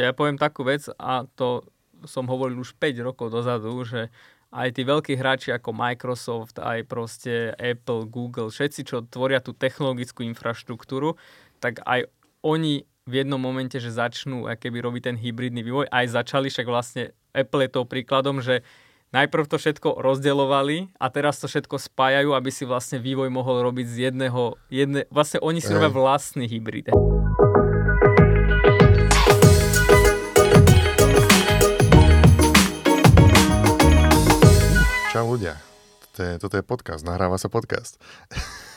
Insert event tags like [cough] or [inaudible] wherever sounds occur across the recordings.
Určite, ja poviem takú vec a to som hovoril už 5 rokov dozadu, že aj tí veľkí hráči ako Microsoft, aj proste Apple, Google, všetci, čo tvoria tú technologickú infraštruktúru, tak aj oni v jednom momente, že začnú keby robiť ten hybridný vývoj, aj začali, však vlastne Apple je to príkladom, že najprv to všetko rozdeľovali a teraz to všetko spájajú, aby si vlastne vývoj mohol robiť z jedného, jedne, vlastne oni si robia vlastný hybrid. Čau ľudia, toto je, toto je podcast, nahráva sa podcast.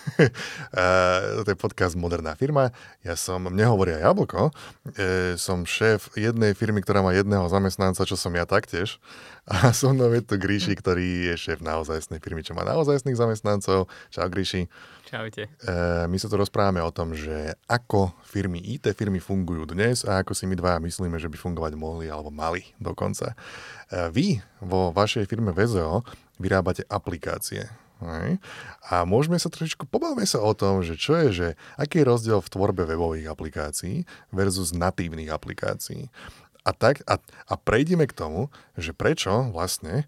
[laughs] toto je podcast Moderná firma. Ja som, mne hovoria Jablko, e, som šéf jednej firmy, ktorá má jedného zamestnanca, čo som ja taktiež. A [laughs] so mnou je tu Gríši, ktorý je šéf naozajstnej firmy, čo má naozajstných zamestnancov. Čau Gríši. Čaute. E, my sa tu rozprávame o tom, že ako firmy, IT firmy fungujú dnes a ako si my dva myslíme, že by fungovať mohli alebo mali dokonca. E, vy vo vašej firme VZO vyrábate aplikácie. A môžeme sa trošičku, pobavme sa o tom, že čo je, že aký je rozdiel v tvorbe webových aplikácií versus natívnych aplikácií. A, tak, a, a prejdeme k tomu, že prečo vlastne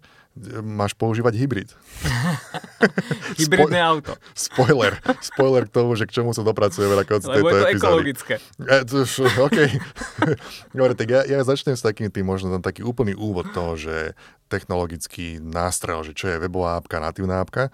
máš používať hybrid. [laughs] Hybridné Spo- auto. Spoiler. Spoiler k tomu, že k čomu sa dopracujeme na konci Lebo tejto je to epizódy. ekologické. E, to už, OK. [laughs] Dobre, tak ja, ja začnem s takým tým možno tam taký úplný úvod toho, že technologický nástrel, že čo je webová apka, natívna apka.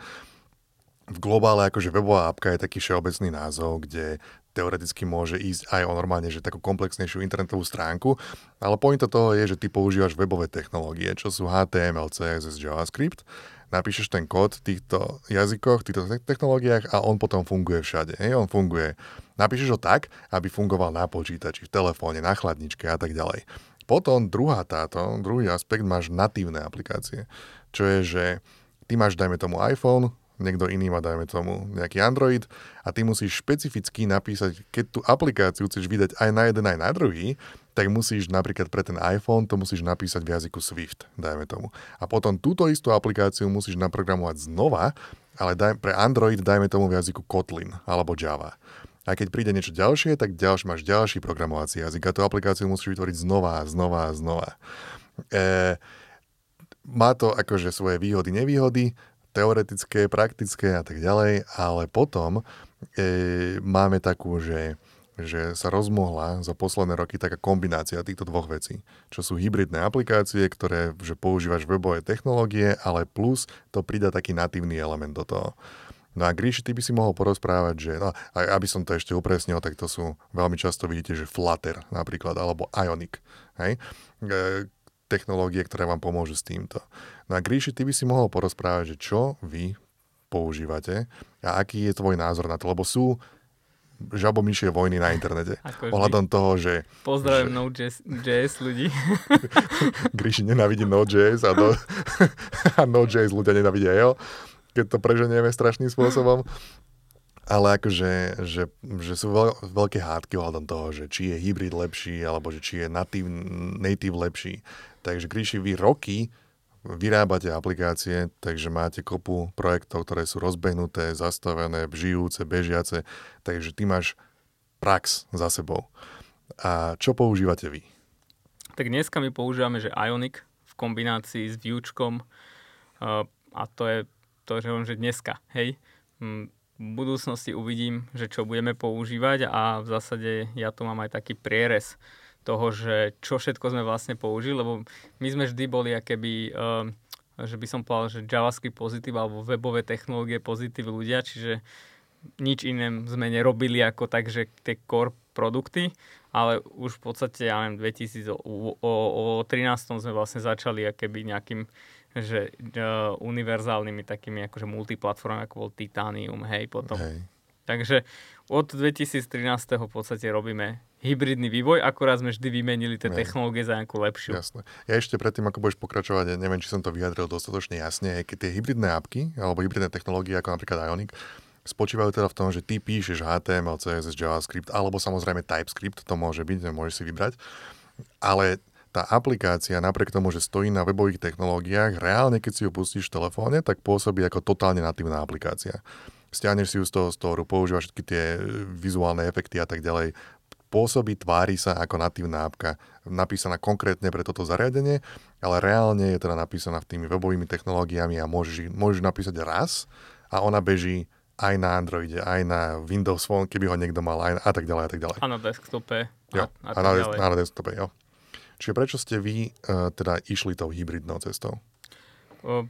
V globále akože webová apka je taký všeobecný názov, kde teoreticky môže ísť aj o normálne, že takú komplexnejšiu internetovú stránku, ale pointa toho je, že ty používaš webové technológie, čo sú HTML, CSS, JavaScript, napíšeš ten kód v týchto jazykoch, v týchto technológiách a on potom funguje všade. Hej, on funguje. Napíšeš ho tak, aby fungoval na počítači, v telefóne, na chladničke a tak ďalej. Potom druhá táto, druhý aspekt máš natívne aplikácie, čo je, že ty máš, dajme tomu iPhone, niekto iný má, dajme tomu, nejaký Android a ty musíš špecificky napísať, keď tú aplikáciu chceš vydať aj na jeden, aj na druhý, tak musíš napríklad pre ten iPhone to musíš napísať v jazyku Swift, dajme tomu. A potom túto istú aplikáciu musíš naprogramovať znova, ale daj, pre Android dajme tomu v jazyku Kotlin alebo Java. A keď príde niečo ďalšie, tak ďalší, máš ďalší programovací jazyk a tú aplikáciu musíš vytvoriť znova a znova a znova. E, má to akože svoje výhody, nevýhody, teoretické, praktické a tak ďalej, ale potom e, máme takú, že, že sa rozmohla za posledné roky taká kombinácia týchto dvoch vecí, čo sú hybridné aplikácie, ktoré že používaš webové technológie, ale plus to prida taký natívny element do toho. No a Gríši, ty by si mohol porozprávať, že, no, aby som to ešte upresnil, tak to sú, veľmi často vidíte, že Flutter napríklad, alebo Ionic, hej? Technológie, ktoré vám pomôžu s týmto. No a Gríši, ty by si mohol porozprávať, že čo vy používate a aký je tvoj názor na to, lebo sú žabomyšie vojny na internete. [laughs] Ohľadom toho, že... Pozdravím že... Node.js ľudí. [laughs] Gríši nenávidí Node.js a, no, [laughs] a Node.js ľudia nenávidia jeho, keď to preženieme strašným spôsobom. Ale akože, že, že sú veľ, veľké hádky ohľadom toho, že či je hybrid lepší, alebo že či je native, native lepší. Takže Gríši, vy roky vyrábate aplikácie, takže máte kopu projektov, ktoré sú rozbehnuté, zastavené, žijúce, bežiace, takže ty máš prax za sebou. A čo používate vy? Tak dneska my používame, že Ionic v kombinácii s Vuečkom uh, a to je to, že on, že dneska, hej. V budúcnosti uvidím, že čo budeme používať a v zásade ja tu mám aj taký prierez toho, že čo všetko sme vlastne použili, lebo my sme vždy boli akéby, uh, že by som povedal, že JavaScript pozitív alebo webové technológie pozitív ľudia, čiže nič iné sme nerobili ako tak, že tie core produkty, ale už v podstate, ja neviem, 2000, o, o, o 13. sme vlastne začali akéby nejakým že uh, univerzálnymi takými akože multiplatformami, ako bol Titanium, hej, potom. Hej. Takže od 2013. v podstate robíme hybridný vývoj, akorát sme vždy vymenili tie technológie za nejakú lepšiu. Jasné. Ja ešte predtým, ako budeš pokračovať, ja neviem, či som to vyjadril dostatočne jasne, keď tie hybridné apky, alebo hybridné technológie, ako napríklad Ionic, spočívajú teda v tom, že ty píšeš HTML, CSS, JavaScript, alebo samozrejme TypeScript, to môže byť, môžeš si vybrať, ale tá aplikácia napriek tomu, že stojí na webových technológiách, reálne keď si ju pustíš v telefóne, tak pôsobí ako totálne natívna aplikácia. Stiahneš si ju z toho storu, používaš všetky tie vizuálne efekty a tak ďalej, pôsobí, tvári sa ako natívna apka napísaná konkrétne pre toto zariadenie, ale reálne je teda napísaná v tými webovými technológiami a môžeš, môžeš napísať raz a ona beží aj na Androide, aj na Windows Phone, keby ho niekto mal, aj, a tak ďalej, a tak ďalej. A na desktope. Jo, a, a, a na, ďalej. na desktope, jo. Čiže prečo ste vy uh, teda išli tou hybridnou cestou?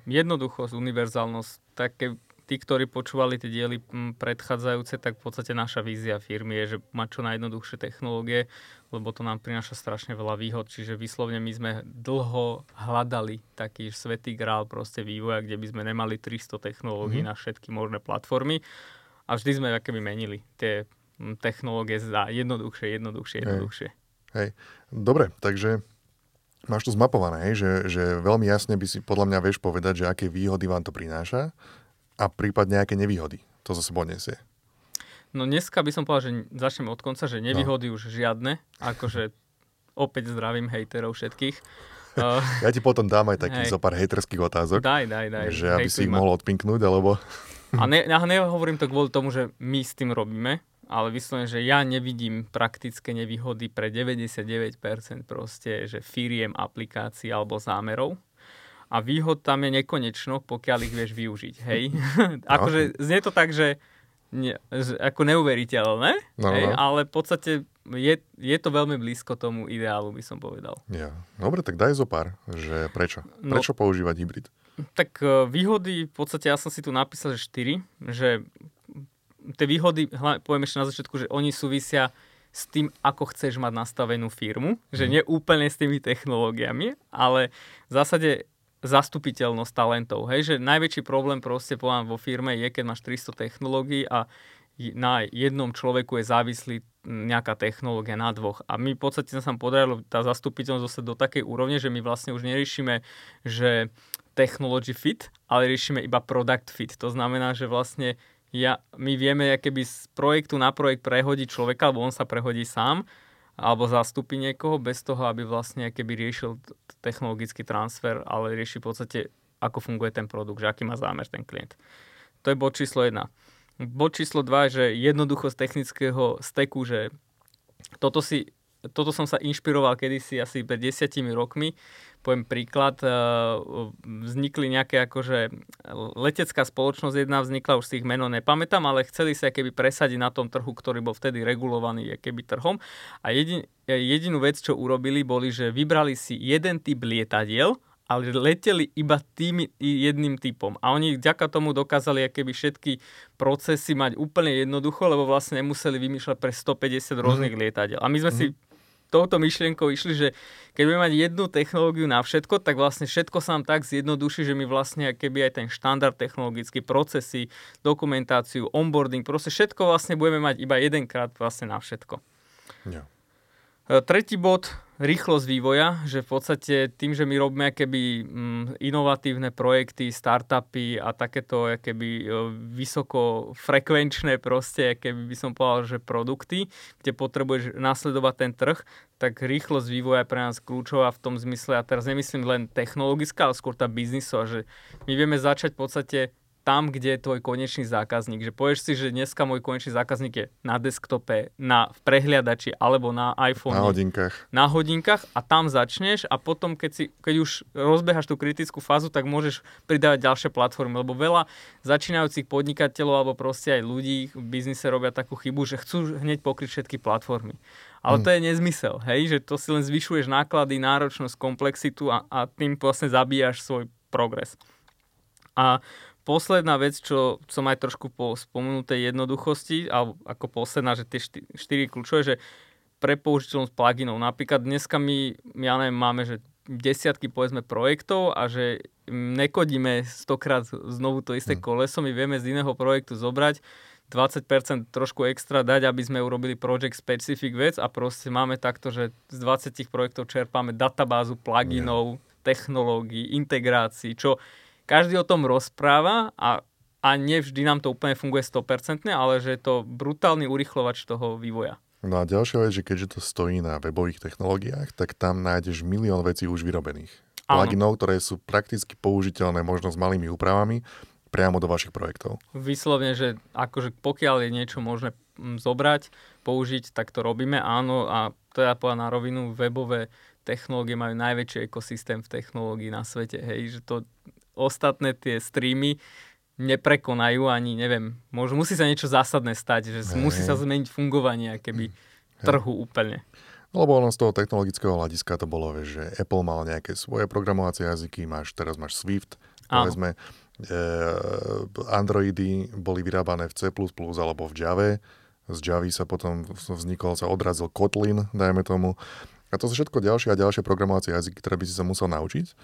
Jednoduchosť, univerzálnosť. Také tí, ktorí počúvali tie diely predchádzajúce, tak v podstate naša vízia firmy je, že mať čo najjednoduchšie technológie, lebo to nám prináša strašne veľa výhod. Čiže vyslovne my sme dlho hľadali taký svetý grál proste vývoja, kde by sme nemali 300 technológií mm-hmm. na všetky možné platformy a vždy sme akéby menili tie technológie za jednoduchšie, jednoduchšie, jednoduchšie. Hej. Hej. Dobre, takže máš to zmapované, že, že veľmi jasne by si podľa mňa vieš povedať, že aké výhody vám to prináša a prípadne aké nevýhody to za sebou nesie. No dneska by som povedal, že začneme od konca, že nevýhody no. už žiadne, akože opäť zdravím hejterov všetkých. ja ti potom dám aj takých zo pár hejterských otázok. Daj, daj, daj. Že aby si ich mohol odpinknúť, alebo... A ne, ja nehovorím to kvôli tomu, že my s tým robíme, ale vyslovene, že ja nevidím praktické nevýhody pre 99% proste, že firiem, aplikácií alebo zámerov a výhod tam je nekonečno, pokiaľ ich vieš využiť, hej. [laughs] akože znie to tak, že ne, ako neuveriteľné, no, hej, no. ale v podstate je, je to veľmi blízko tomu ideálu, by som povedal. Ja. Dobre, tak daj zo pár, že prečo? No. Prečo no, používať hybrid? Tak e, výhody, v podstate ja som si tu napísal, že 4, že tie výhody, poviem ešte na začiatku, že oni súvisia s tým, ako chceš mať nastavenú firmu, že mhm. nie úplne s tými technológiami, ale v zásade zastupiteľnosť talentov. Hej, že najväčší problém proste poviem vo firme je, keď máš 300 technológií a na jednom človeku je závislý nejaká technológia na dvoch. A my v podstate sa nám podarilo tá zastupiteľnosť dostať do takej úrovne, že my vlastne už neriešime, že technology fit, ale riešime iba product fit. To znamená, že vlastne ja, my vieme keby z projektu na projekt prehodiť človeka, alebo on sa prehodí sám alebo zastupí niekoho bez toho, aby vlastne keby riešil technologický transfer, ale rieši v podstate, ako funguje ten produkt, že aký má zámer ten klient. To je bod číslo 1. Bod číslo 2, že jednoduchosť technického steku, že toto si toto som sa inšpiroval kedysi asi pred desiatimi rokmi. Poviem príklad, eh, vznikli nejaké akože letecká spoločnosť, jedna vznikla, už si ich meno nepamätám, ale chceli sa keby presadiť na tom trhu, ktorý bol vtedy regulovaný keby trhom. A jedin, jedinú vec, čo urobili, boli, že vybrali si jeden typ lietadiel, ale leteli iba tým jedným typom. A oni vďaka tomu dokázali keby všetky procesy mať úplne jednoducho, lebo vlastne nemuseli vymýšľať pre 150 rôznych mm-hmm. lietadiel. A my sme mm-hmm. si touto myšlienkou išli, že keď budeme mať jednu technológiu na všetko, tak vlastne všetko sa nám tak zjednoduší, že my vlastne keby aj ten štandard technologický, procesy, dokumentáciu, onboarding, proste všetko vlastne budeme mať iba jedenkrát vlastne na všetko. Yeah. Tretí bod, rýchlosť vývoja, že v podstate tým, že my robíme keby mm, inovatívne projekty, startupy a takéto keby e, vysoko frekvenčné proste, keby by som povedal, že produkty, kde potrebuješ nasledovať ten trh, tak rýchlosť vývoja je pre nás kľúčová v tom zmysle, a teraz nemyslím len technologická, ale skôr tá biznisová, že my vieme začať v podstate tam, kde je tvoj konečný zákazník. Že povieš si, že dneska môj konečný zákazník je na desktope, na, v prehliadači alebo na iPhone. Na hodinkách. Na hodinkách a tam začneš a potom, keď, si, keď už rozbehaš tú kritickú fázu, tak môžeš pridávať ďalšie platformy, lebo veľa začínajúcich podnikateľov alebo proste aj ľudí v biznise robia takú chybu, že chcú hneď pokryť všetky platformy. Ale hmm. to je nezmysel, hej, že to si len zvyšuješ náklady, náročnosť, komplexitu a, a tým vlastne zabíjaš svoj progres. A posledná vec, čo som aj trošku po spomenutej jednoduchosti, alebo ako posledná, že tie štyri, štyri kľúčové, že pre použiteľnosť pluginov. Napríklad dneska my, ja neviem, máme, že desiatky povedzme projektov a že nekodíme stokrát znovu to isté mm. koleso, my vieme z iného projektu zobrať 20% trošku extra dať, aby sme urobili project specific vec a proste máme takto, že z 20 projektov čerpáme databázu pluginov, yeah. technológií, integrácií, čo každý o tom rozpráva a, a nevždy nám to úplne funguje 100%, ale že je to brutálny urychlovač toho vývoja. No a ďalšia vec, že keďže to stojí na webových technológiách, tak tam nájdeš milión vecí už vyrobených. Pluginov, ktoré sú prakticky použiteľné možno s malými úpravami priamo do vašich projektov. Vyslovne, že akože pokiaľ je niečo možné zobrať, použiť, tak to robíme. Áno, a to ja povedať na rovinu, webové technológie majú najväčší ekosystém v technológii na svete. Hej, že to ostatné tie streamy neprekonajú ani, neviem, môžu, musí sa niečo zásadné stať, že hey. musí sa zmeniť fungovanie keby hey. trhu úplne. No, lebo ono z toho technologického hľadiska to bolo, vieš, že Apple mal nejaké svoje programovacie jazyky, máš, teraz máš Swift, povedzme, e, Androidy boli vyrábané v C++ alebo v Java, z Javy sa potom vznikol, sa odrazil Kotlin, dajme tomu. A to sú všetko ďalšie a ďalšie programovacie jazyky, ktoré by si sa musel naučiť.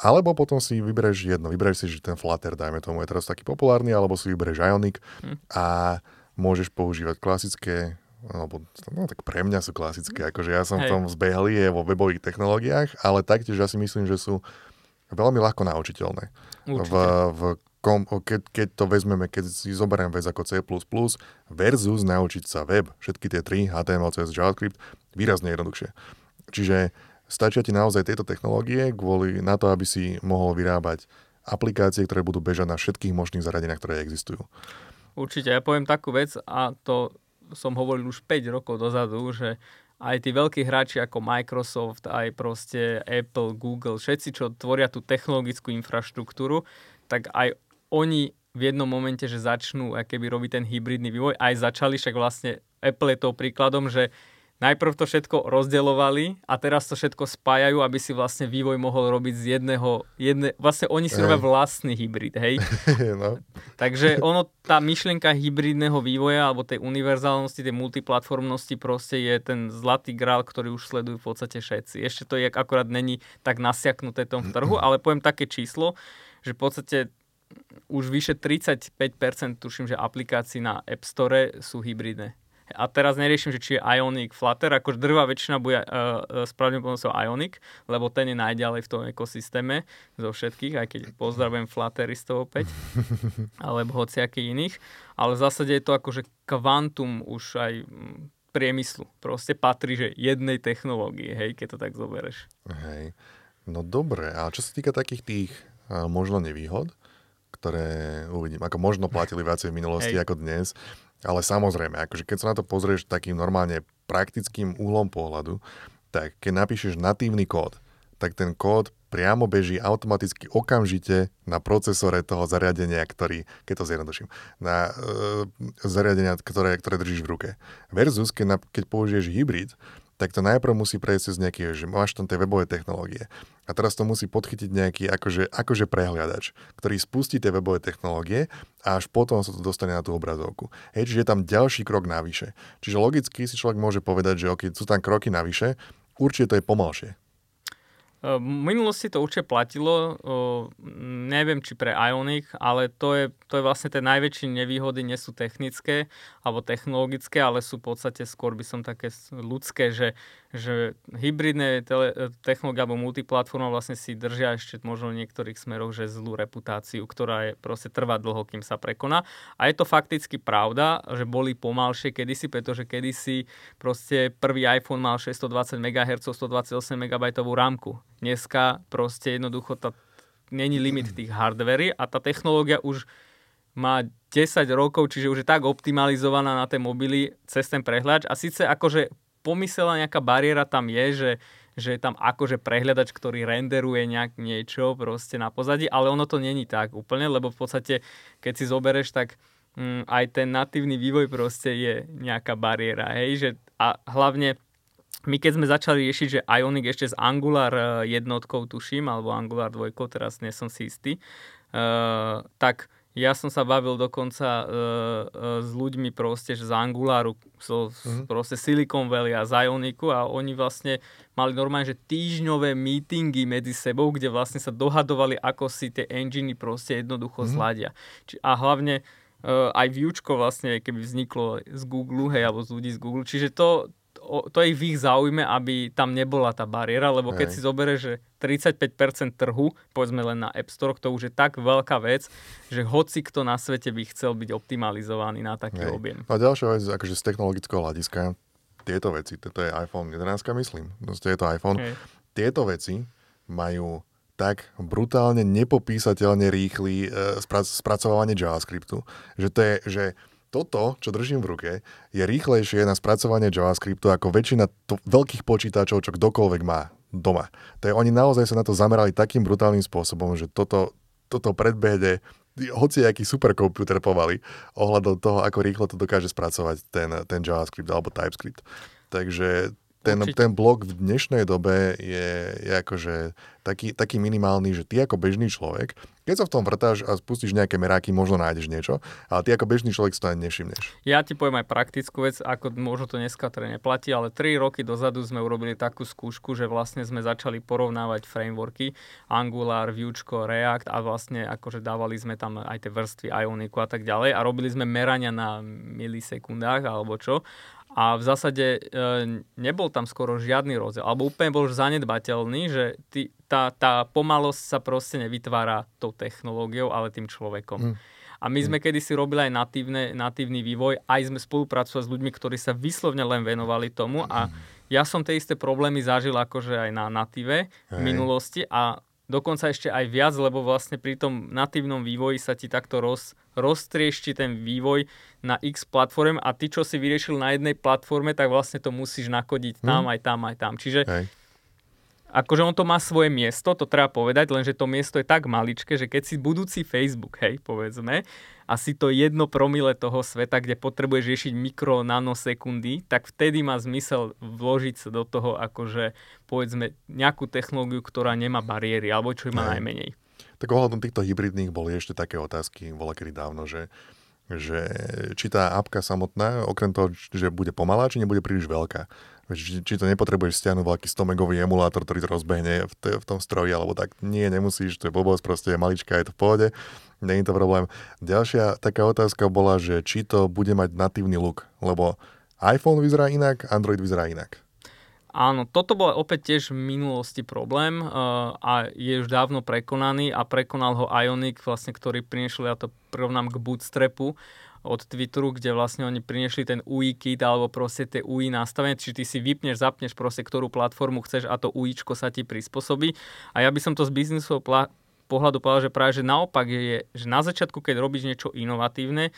Alebo potom si vyberieš jedno, vyberieš si, že ten Flutter, dajme tomu, je teraz taký populárny, alebo si vyberieš Ionic hm. a môžeš používať klasické alebo no, tak pre mňa sú klasické, akože ja som Hej. v tom zbehlý je vo webových technológiách, ale taktiež ja si myslím, že sú veľmi ľahko naučiteľné. V, v kom, keď, keď to vezmeme, keď si zoberiem vec ako C++ versus naučiť sa web, všetky tie tri, HTML, CSS, JavaScript, výrazne jednoduchšie. Čiže stačia ti naozaj tieto technológie kvôli na to, aby si mohol vyrábať aplikácie, ktoré budú bežať na všetkých možných zariadeniach, ktoré existujú. Určite, ja poviem takú vec a to som hovoril už 5 rokov dozadu, že aj tí veľkí hráči ako Microsoft, aj proste Apple, Google, všetci, čo tvoria tú technologickú infraštruktúru, tak aj oni v jednom momente, že začnú keby robiť ten hybridný vývoj, aj začali, však vlastne Apple je toho príkladom, že najprv to všetko rozdeľovali a teraz to všetko spájajú, aby si vlastne vývoj mohol robiť z jedného, jedne, vlastne oni si robia vlastný hybrid, hej? [laughs] no. Takže ono, tá myšlienka hybridného vývoja alebo tej univerzálnosti, tej multiplatformnosti proste je ten zlatý grál, ktorý už sledujú v podstate všetci. Ešte to je akorát není tak nasiaknuté tom [clears throat] trhu, ale poviem také číslo, že v podstate už vyše 35% tuším, že aplikácií na App Store sú hybridné. A teraz neriešim, že či je Ionic Flutter, akože drvá väčšina bude uh, s pravdepodobnosťou Ionic, lebo ten je najďalej v tom ekosystéme zo všetkých, aj keď pozdravujem Flutteristov opäť, [laughs] alebo hociakých iných. Ale v zásade je to akože kvantum už aj priemyslu. Proste patrí, že jednej technológie, hej, keď to tak zobereš. Hej. No dobre, a čo sa týka takých tých uh, možno nevýhod, ktoré uvidím, ako možno platili viacej v minulosti Hej. ako dnes, ale samozrejme, akože keď sa na to pozrieš takým normálne praktickým úhlom pohľadu, tak keď napíšeš natívny kód, tak ten kód priamo beží automaticky okamžite na procesore toho zariadenia, ktorý, keď to zjednoduším, na e, zariadenia, ktoré, ktoré držíš v ruke. Versus, keď, na, keď použiješ hybrid, tak to najprv musí prejsť cez nejaké, že máš tam tie webové technológie. A teraz to musí podchytiť nejaký akože, akože prehliadač, ktorý spustí tie webové technológie a až potom sa to dostane na tú obrazovku. Hej, čiže je tam ďalší krok navyše. Čiže logicky si človek môže povedať, že ok, sú tam kroky navyše, určite to je pomalšie. V minulosti to určite platilo, neviem či pre Ionic, ale to je, to je vlastne tie najväčšie nevýhody, nie sú technické alebo technologické, ale sú v podstate skôr by som také ľudské, že že hybridné tele, technológie alebo multiplatforma vlastne si držia ešte možno v niektorých smeroch, že zlú reputáciu, ktorá je proste trvá dlho, kým sa prekoná. A je to fakticky pravda, že boli pomalšie kedysi, pretože kedysi proste prvý iPhone mal 620 MHz, 128 MB rámku. Dneska proste jednoducho tá, není limit tých hardvery a tá technológia už má 10 rokov, čiže už je tak optimalizovaná na tie mobily cez ten prehľač a síce akože pomyslela nejaká bariéra tam je, že, že je tam akože prehľadač, ktorý renderuje nejak niečo proste na pozadí, ale ono to není tak úplne, lebo v podstate, keď si zobereš, tak mm, aj ten natívny vývoj proste je nejaká bariéra, hej, že a hlavne my keď sme začali riešiť, že Ionic ešte s Angular eh, jednotkou tuším, alebo Angular dvojkou, teraz nie som si istý, uh, tak ja som sa bavil dokonca uh, uh, s ľuďmi proste, že z Angularu, so, mm-hmm. proste Silicon Valley a Zioniku a oni vlastne mali normálne, že týždňové meetingy medzi sebou, kde vlastne sa dohadovali, ako si tie enginy proste jednoducho mm-hmm. zladia. Či, a hlavne uh, aj Viewčko vlastne, keby vzniklo z Google, hej, alebo z ľudí z Google. Čiže to, to je v ich záujme, aby tam nebola tá bariéra, lebo keď Hej. si zoberieš, že 35% trhu, povedzme len na App Store, to už je tak veľká vec, že hoci kto na svete by chcel byť optimalizovaný na taký Hej. objem. A ďalšia vec, akože z technologického hľadiska, tieto veci, toto je iPhone 11, myslím, je to iPhone, Hej. tieto veci majú tak brutálne nepopísateľne rýchly e, sprac- spracovávanie JavaScriptu, že to je, že toto, čo držím v ruke, je rýchlejšie na spracovanie JavaScriptu ako väčšina to, veľkých počítačov, čo kdokoľvek má doma. To je, oni naozaj sa na to zamerali takým brutálnym spôsobom, že toto, toto predbehne hoci aký superkomputer pomaly ohľadom toho, ako rýchlo to dokáže spracovať ten, ten JavaScript alebo TypeScript. Takže ten, ten blok v dnešnej dobe je, je akože taký, taký minimálny, že ty ako bežný človek, keď sa v tom vrtáš a spustíš nejaké meráky, možno nájdeš niečo, ale ty ako bežný človek si to ani nevšimneš. Ja ti poviem aj praktickú vec, ako možno to dneska teda neplatí, ale 3 roky dozadu sme urobili takú skúšku, že vlastne sme začali porovnávať frameworky Angular, Vuečko, React a vlastne akože dávali sme tam aj tie vrstvy Ioniku a tak ďalej a robili sme merania na milisekundách alebo čo a v zásade e, nebol tam skoro žiadny rozdiel, alebo úplne bol zanedbateľný, že ty, tá, tá pomalosť sa proste nevytvára tou technológiou, ale tým človekom. Mm. A my sme mm. kedysi robili aj natívne, natívny vývoj, aj sme spolupracovali s ľuďmi, ktorí sa vyslovne len venovali tomu a mm. ja som tie isté problémy zažil akože aj na natíve v minulosti a dokonca ešte aj viac, lebo vlastne pri tom natívnom vývoji sa ti takto roz, roztriešti ten vývoj na X platform a ty, čo si vyriešil na jednej platforme, tak vlastne to musíš nakodiť tam, hmm. aj tam, aj tam. Čiže Hej. akože on to má svoje miesto, to treba povedať, lenže to miesto je tak maličké, že keď si budúci Facebook, hej, povedzme, a si to jedno promile toho sveta, kde potrebuješ riešiť mikro nanosekundy, tak vtedy má zmysel vložiť sa do toho akože povedzme nejakú technológiu, ktorá nemá bariéry, alebo čo má najmenej. Tak ohľadom týchto hybridných boli ešte také otázky, bola kedy dávno, že že či tá apka samotná, okrem toho, že bude pomalá, či nebude príliš veľká. Či, či to nepotrebuješ stiahnuť veľký 100 megový emulátor, ktorý to rozbehne v, t- v tom stroji, alebo tak. Nie, nemusíš, to je blbosť, proste je malička, je to v pohode. Není to problém. Ďalšia taká otázka bola, že či to bude mať natívny look, lebo iPhone vyzerá inak, Android vyzerá inak. Áno, toto bol opäť tiež v minulosti problém uh, a je už dávno prekonaný a prekonal ho Ionic, vlastne, ktorý priniesli, ja to prirovnám k Bootstrapu od Twitteru, kde vlastne oni priniesli ten UI kit alebo proste tie UI nastavenie, či ty si vypneš, zapneš proste, ktorú platformu chceš a to UIčko sa ti prispôsobí. A ja by som to z biznisového pohľadu povedal, že práve že naopak je, že na začiatku, keď robíš niečo inovatívne,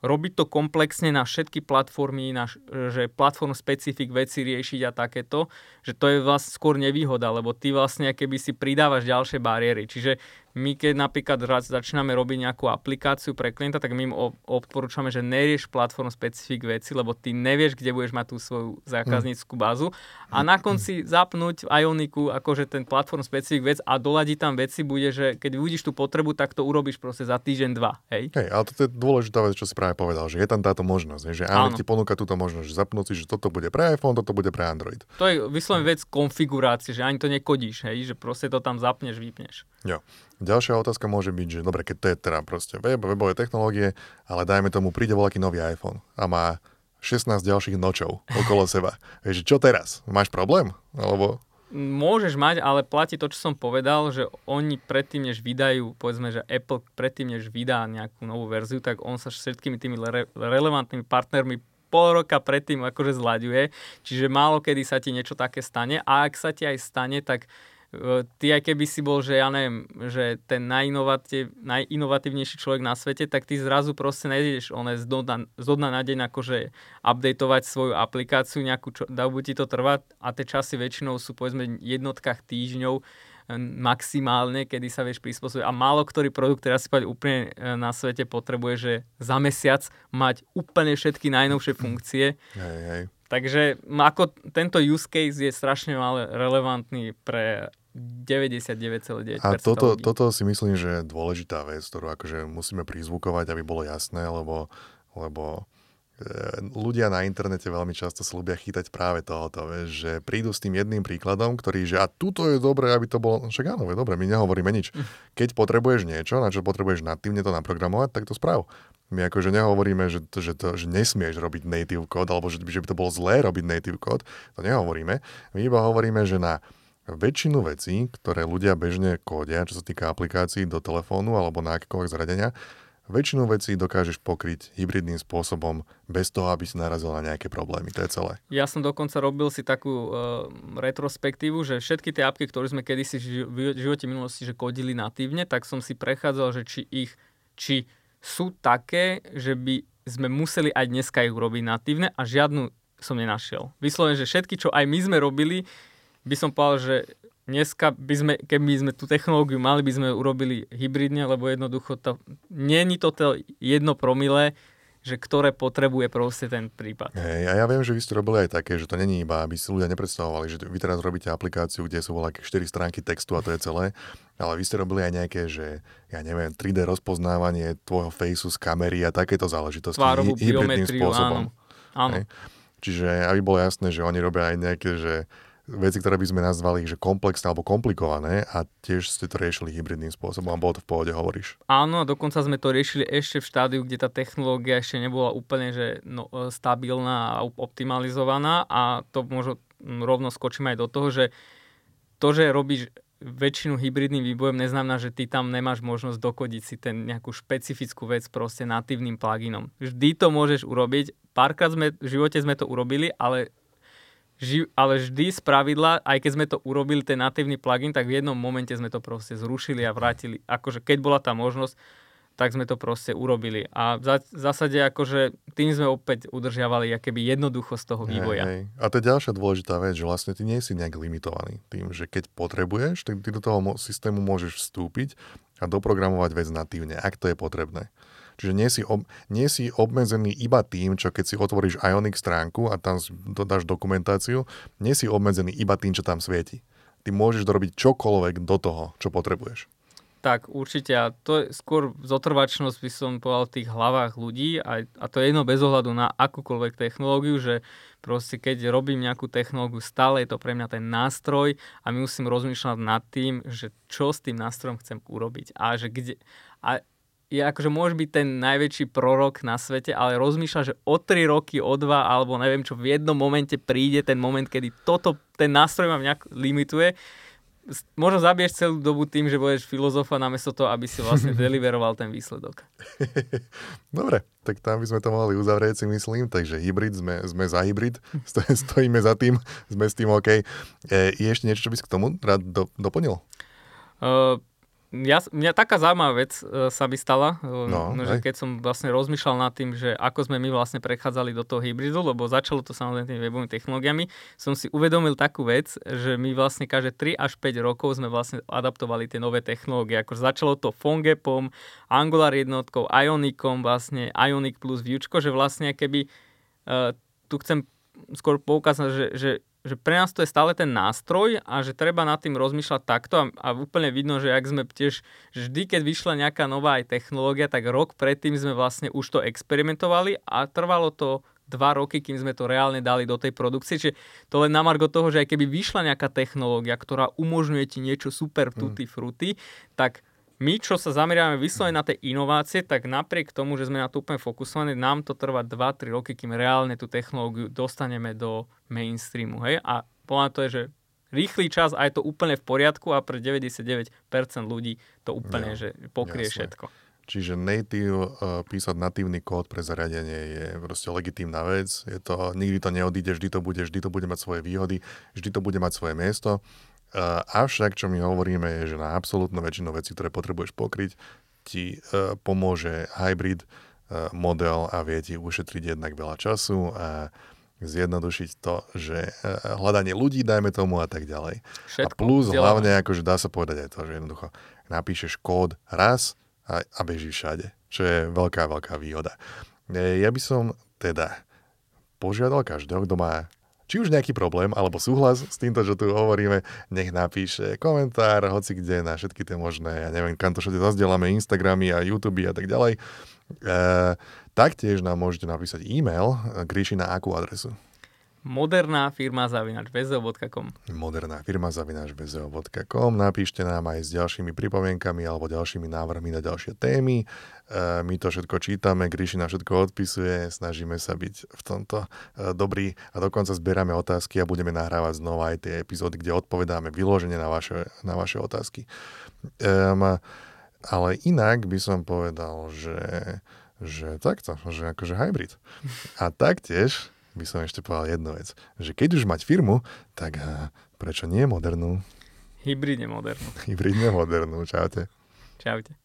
robiť to komplexne na všetky platformy, na, že platform specifik veci riešiť a takéto, že to je vlastne skôr nevýhoda, lebo ty vlastne keby si pridávaš ďalšie bariéry. Čiže my keď napríklad začíname robiť nejakú aplikáciu pre klienta, tak my im odporúčame, že nerieš platform specifik veci, lebo ty nevieš, kde budeš mať tú svoju zákazníckú bázu a na konci zapnúť Ioniku akože ten platform specifik vec a doladiť tam veci bude, že keď uvidíš tú potrebu, tak to urobíš proste za týždeň, dva. Hej? Hej, ale to je dôležitá vec, čo si práve povedal, že je tam táto možnosť, že Ionic ti ponúka túto možnosť, že zapnúť si, že toto bude pre iPhone, toto bude pre Android. To je vyslovene vec konfigurácie, že ani to nekodíš, hej, že proste to tam zapneš, vypneš. Jo. Ďalšia otázka môže byť, že dobre, keď to je teda proste web, webové technológie, ale dajme tomu, príde voľaký nový iPhone a má 16 ďalších nočov okolo [laughs] seba. Vieš, čo teraz? Máš problém? Alebo... Môžeš mať, ale platí to, čo som povedal, že oni predtým, než vydajú, povedzme, že Apple predtým, než vydá nejakú novú verziu, tak on sa všetkými tými re- relevantnými partnermi pol roka predtým akože zlaďuje, čiže málo kedy sa ti niečo také stane a ak sa ti aj stane, tak ty aj keby si bol, že ja neviem, že ten najinovatív, najinovatívnejší človek na svete, tak ty zrazu proste nejdeš one z dna, z dna na deň akože updateovať svoju aplikáciu, nejakú čo, dobu ti to trvá a tie časy väčšinou sú povedzme v jednotkách týždňov eh, maximálne, kedy sa vieš prispôsobiť. A málo ktorý produkt, teraz si úplne eh, na svete potrebuje, že za mesiac mať úplne všetky najnovšie funkcie. Hej, hej. Takže ako tento use case je strašne ale relevantný pre 99,9%. A toto, toto si myslím, že je dôležitá vec, ktorú akože musíme prizvukovať, aby bolo jasné, lebo, lebo e, ľudia na internete veľmi často sa ľubia chytať práve tohoto, vieš, že prídu s tým jedným príkladom, ktorý, že a tuto je dobré, aby to bolo, však áno, je dobré, my nehovoríme nič. Keď potrebuješ niečo, na čo potrebuješ natívne to naprogramovať, tak to správ. My akože nehovoríme, že, to, že, to, že nesmieš robiť native code, alebo že, že by to bolo zlé robiť native code, to nehovoríme. My iba hovoríme, že na väčšinu vecí, ktoré ľudia bežne kódia, čo sa týka aplikácií do telefónu alebo na akékoľvek zariadenia, väčšinu vecí dokážeš pokryť hybridným spôsobom bez toho, aby si narazil na nejaké problémy. To je celé. Ja som dokonca robil si takú uh, retrospektívu, že všetky tie apky, ktoré sme kedysi v živote minulosti že kodili natívne, tak som si prechádzal, že či ich, či sú také, že by sme museli aj dneska ich urobiť natívne a žiadnu som nenašiel. Vyslovene, že všetky, čo aj my sme robili, by som povedal, že dneska by sme, keby sme tú technológiu mali, by sme urobili hybridne, lebo jednoducho to, nie je to jedno promile, že ktoré potrebuje proste ten prípad. Hej, a ja viem, že vy ste robili aj také, že to není iba, aby si ľudia nepredstavovali, že vy teraz robíte aplikáciu, kde sú voľaké 4 stránky textu a to je celé, ale vy ste robili aj nejaké, že ja neviem, 3D rozpoznávanie tvojho faceu z kamery a takéto záležitosti. Tvárovú biometriu, spôsobom. áno. áno. Hej. Čiže aby bolo jasné, že oni robia aj nejaké, že veci, ktoré by sme nazvali že komplexné alebo komplikované a tiež ste to riešili hybridným spôsobom a bolo to v pohode, hovoríš. Áno, a dokonca sme to riešili ešte v štádiu, kde tá technológia ešte nebola úplne že no, e, stabilná a optimalizovaná a to možno rovno skočím aj do toho, že to, že robíš väčšinu hybridným výbojom neznamená, že ty tam nemáš možnosť dokodiť si ten nejakú špecifickú vec proste natívnym pluginom. Vždy to môžeš urobiť. Párkrát sme, v živote sme to urobili, ale ži- ale vždy z pravidla, aj keď sme to urobili, ten natívny plugin, tak v jednom momente sme to proste zrušili a vrátili. Akože keď bola tá možnosť, tak sme to proste urobili. A v zásade akože tým sme opäť udržiavali akéby jednoduchosť toho vývoja. Hej, hej. A to je ďalšia dôležitá vec, že vlastne ty nie si nejak limitovaný tým, že keď potrebuješ, tak ty do toho systému môžeš vstúpiť a doprogramovať vec natívne, ak to je potrebné. Čiže nie si, ob, nie si obmedzený iba tým, čo keď si otvoríš Ionic stránku a tam dodáš dokumentáciu, nie si obmedzený iba tým, čo tam svieti. Ty môžeš dorobiť čokoľvek do toho, čo potrebuješ. Tak určite a to je skôr zotrvačnosť by som povedal v tých hlavách ľudí a, a to je jedno bez ohľadu na akúkoľvek technológiu, že proste keď robím nejakú technológiu, stále je to pre mňa ten nástroj a my musím rozmýšľať nad tým, že čo s tým nástrojom chcem urobiť a že kde, a je akože môže byť ten najväčší prorok na svete, ale rozmýšľa, že o 3 roky, o 2 alebo neviem čo, v jednom momente príde ten moment, kedy toto, ten nástroj ma nejak limituje. Možno zabiješ celú dobu tým, že budeš filozofa namiesto toho, aby si vlastne [laughs] deliveroval ten výsledok. [laughs] Dobre, tak tam by sme to mohli uzavrieť si myslím, takže hybrid, sme, sme za hybrid, [laughs] stojíme za tým, sme s tým OK. E, je ešte niečo, čo by si k tomu rád do, doplnil? Uh, ja, mňa taká zaujímavá vec uh, sa by stala, uh, no, no, že keď som vlastne rozmýšľal nad tým, že ako sme my vlastne prechádzali do toho hybridu, lebo začalo to samozrejme tými webovými technológiami, som si uvedomil takú vec, že my vlastne každé 3 až 5 rokov sme vlastne adaptovali tie nové technológie. Ako začalo to Fongepom, Angular jednotkou, Ionicom, vlastne Ionic plus Vuečko, že vlastne keby uh, tu chcem skôr poukázať, že, že že pre nás to je stále ten nástroj a že treba nad tým rozmýšľať takto a, a úplne vidno, že ak sme tiež, vždy, keď vyšla nejaká nová aj technológia, tak rok predtým sme vlastne už to experimentovali a trvalo to dva roky, kým sme to reálne dali do tej produkcie. Čiže to len na margo toho, že aj keby vyšla nejaká technológia, ktorá umožňuje ti niečo super tutti frutti, tak my, čo sa zameriavame vyslovene na tie inovácie, tak napriek tomu, že sme na to úplne fokusovaní, nám to trvá 2-3 roky, kým reálne tú technológiu dostaneme do mainstreamu. Hej? A podľa to je, že rýchly čas a je to úplne v poriadku a pre 99% ľudí to úplne no, že pokrie jasne. všetko. Čiže native, uh, písať natívny kód pre zariadenie je proste legitímna vec. Je to, nikdy to neodíde, vždy to bude, vždy to bude mať svoje výhody, vždy to bude mať svoje miesto. Avšak, čo my hovoríme, je, že na absolútnu väčšinu vecí, ktoré potrebuješ pokryť, ti uh, pomôže hybrid uh, model a vie ti ušetriť jednak veľa času a zjednodušiť to, že uh, hľadanie ľudí, dajme tomu a tak ďalej. Všetko, a plus vzdelávanie. hlavne, akože dá sa povedať aj to, že jednoducho napíšeš kód raz a, a beží všade, čo je veľká, veľká výhoda. Ja by som teda požiadal každého, kto má či už nejaký problém alebo súhlas s týmto, čo tu hovoríme, nech napíše komentár, hoci kde na všetky tie možné, ja neviem, kam to všetko zazdielame, Instagramy a YouTube a tak ďalej. E, taktiež nám môžete napísať e-mail, Gríši na akú adresu? Moderná firma zavinač bezeo.com Moderná firma zavinač bezeo.com Napíšte nám aj s ďalšími pripomienkami alebo ďalšími návrhmi na ďalšie témy. E, my to všetko čítame, Gríši na všetko odpisuje, snažíme sa byť v tomto e, dobrý a dokonca zbierame otázky a budeme nahrávať znova aj tie epizódy, kde odpovedáme vyložene na vaše, na vaše otázky. Um, ale inak by som povedal, že, že takto, že akože hybrid. A taktiež by som ešte povedal jednu vec, že keď už mať firmu, tak prečo nie modernú? Hybridne modernú. Hybridne modernú, čaute. Čaute.